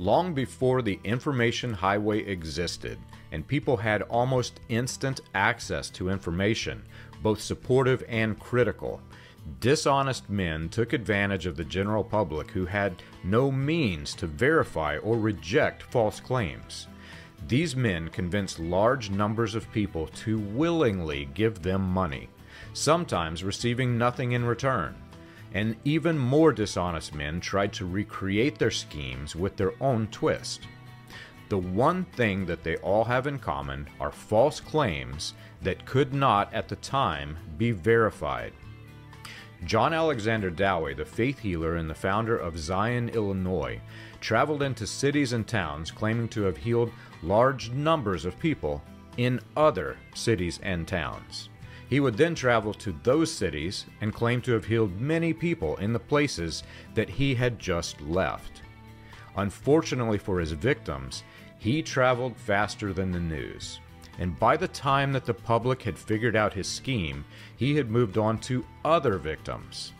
Long before the information highway existed, and people had almost instant access to information, both supportive and critical, dishonest men took advantage of the general public who had no means to verify or reject false claims. These men convinced large numbers of people to willingly give them money, sometimes receiving nothing in return. And even more dishonest men tried to recreate their schemes with their own twist. The one thing that they all have in common are false claims that could not, at the time, be verified. John Alexander Dowie, the faith healer and the founder of Zion, Illinois, traveled into cities and towns claiming to have healed large numbers of people in other cities and towns. He would then travel to those cities and claim to have healed many people in the places that he had just left. Unfortunately for his victims, he traveled faster than the news. And by the time that the public had figured out his scheme, he had moved on to other victims.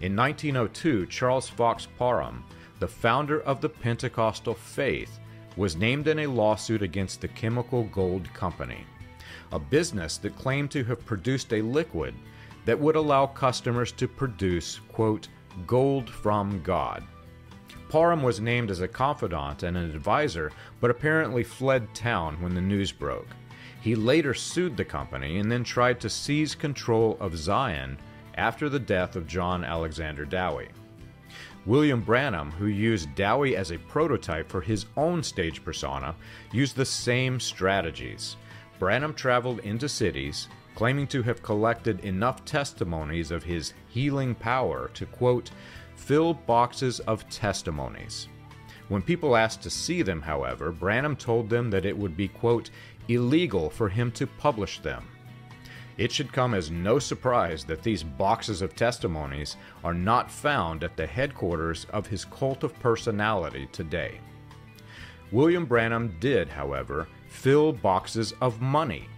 In 1902, Charles Fox Parham, the founder of the Pentecostal faith, was named in a lawsuit against the Chemical Gold Company a business that claimed to have produced a liquid that would allow customers to produce, quote, gold from God. Parham was named as a confidant and an advisor, but apparently fled town when the news broke. He later sued the company and then tried to seize control of Zion after the death of John Alexander Dowie. William Branham, who used Dowie as a prototype for his own stage persona, used the same strategies. Branham traveled into cities, claiming to have collected enough testimonies of his healing power to, quote, fill boxes of testimonies. When people asked to see them, however, Branham told them that it would be, quote, illegal for him to publish them. It should come as no surprise that these boxes of testimonies are not found at the headquarters of his cult of personality today. William Branham did, however, fill boxes of money.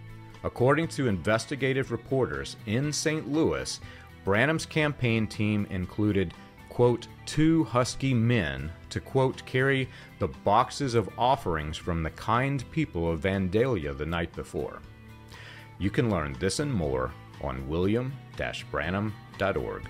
According to investigative reporters in St. Louis, Branham's campaign team included, quote, two husky men to, quote, carry the boxes of offerings from the kind people of Vandalia the night before. You can learn this and more on william-branham.org.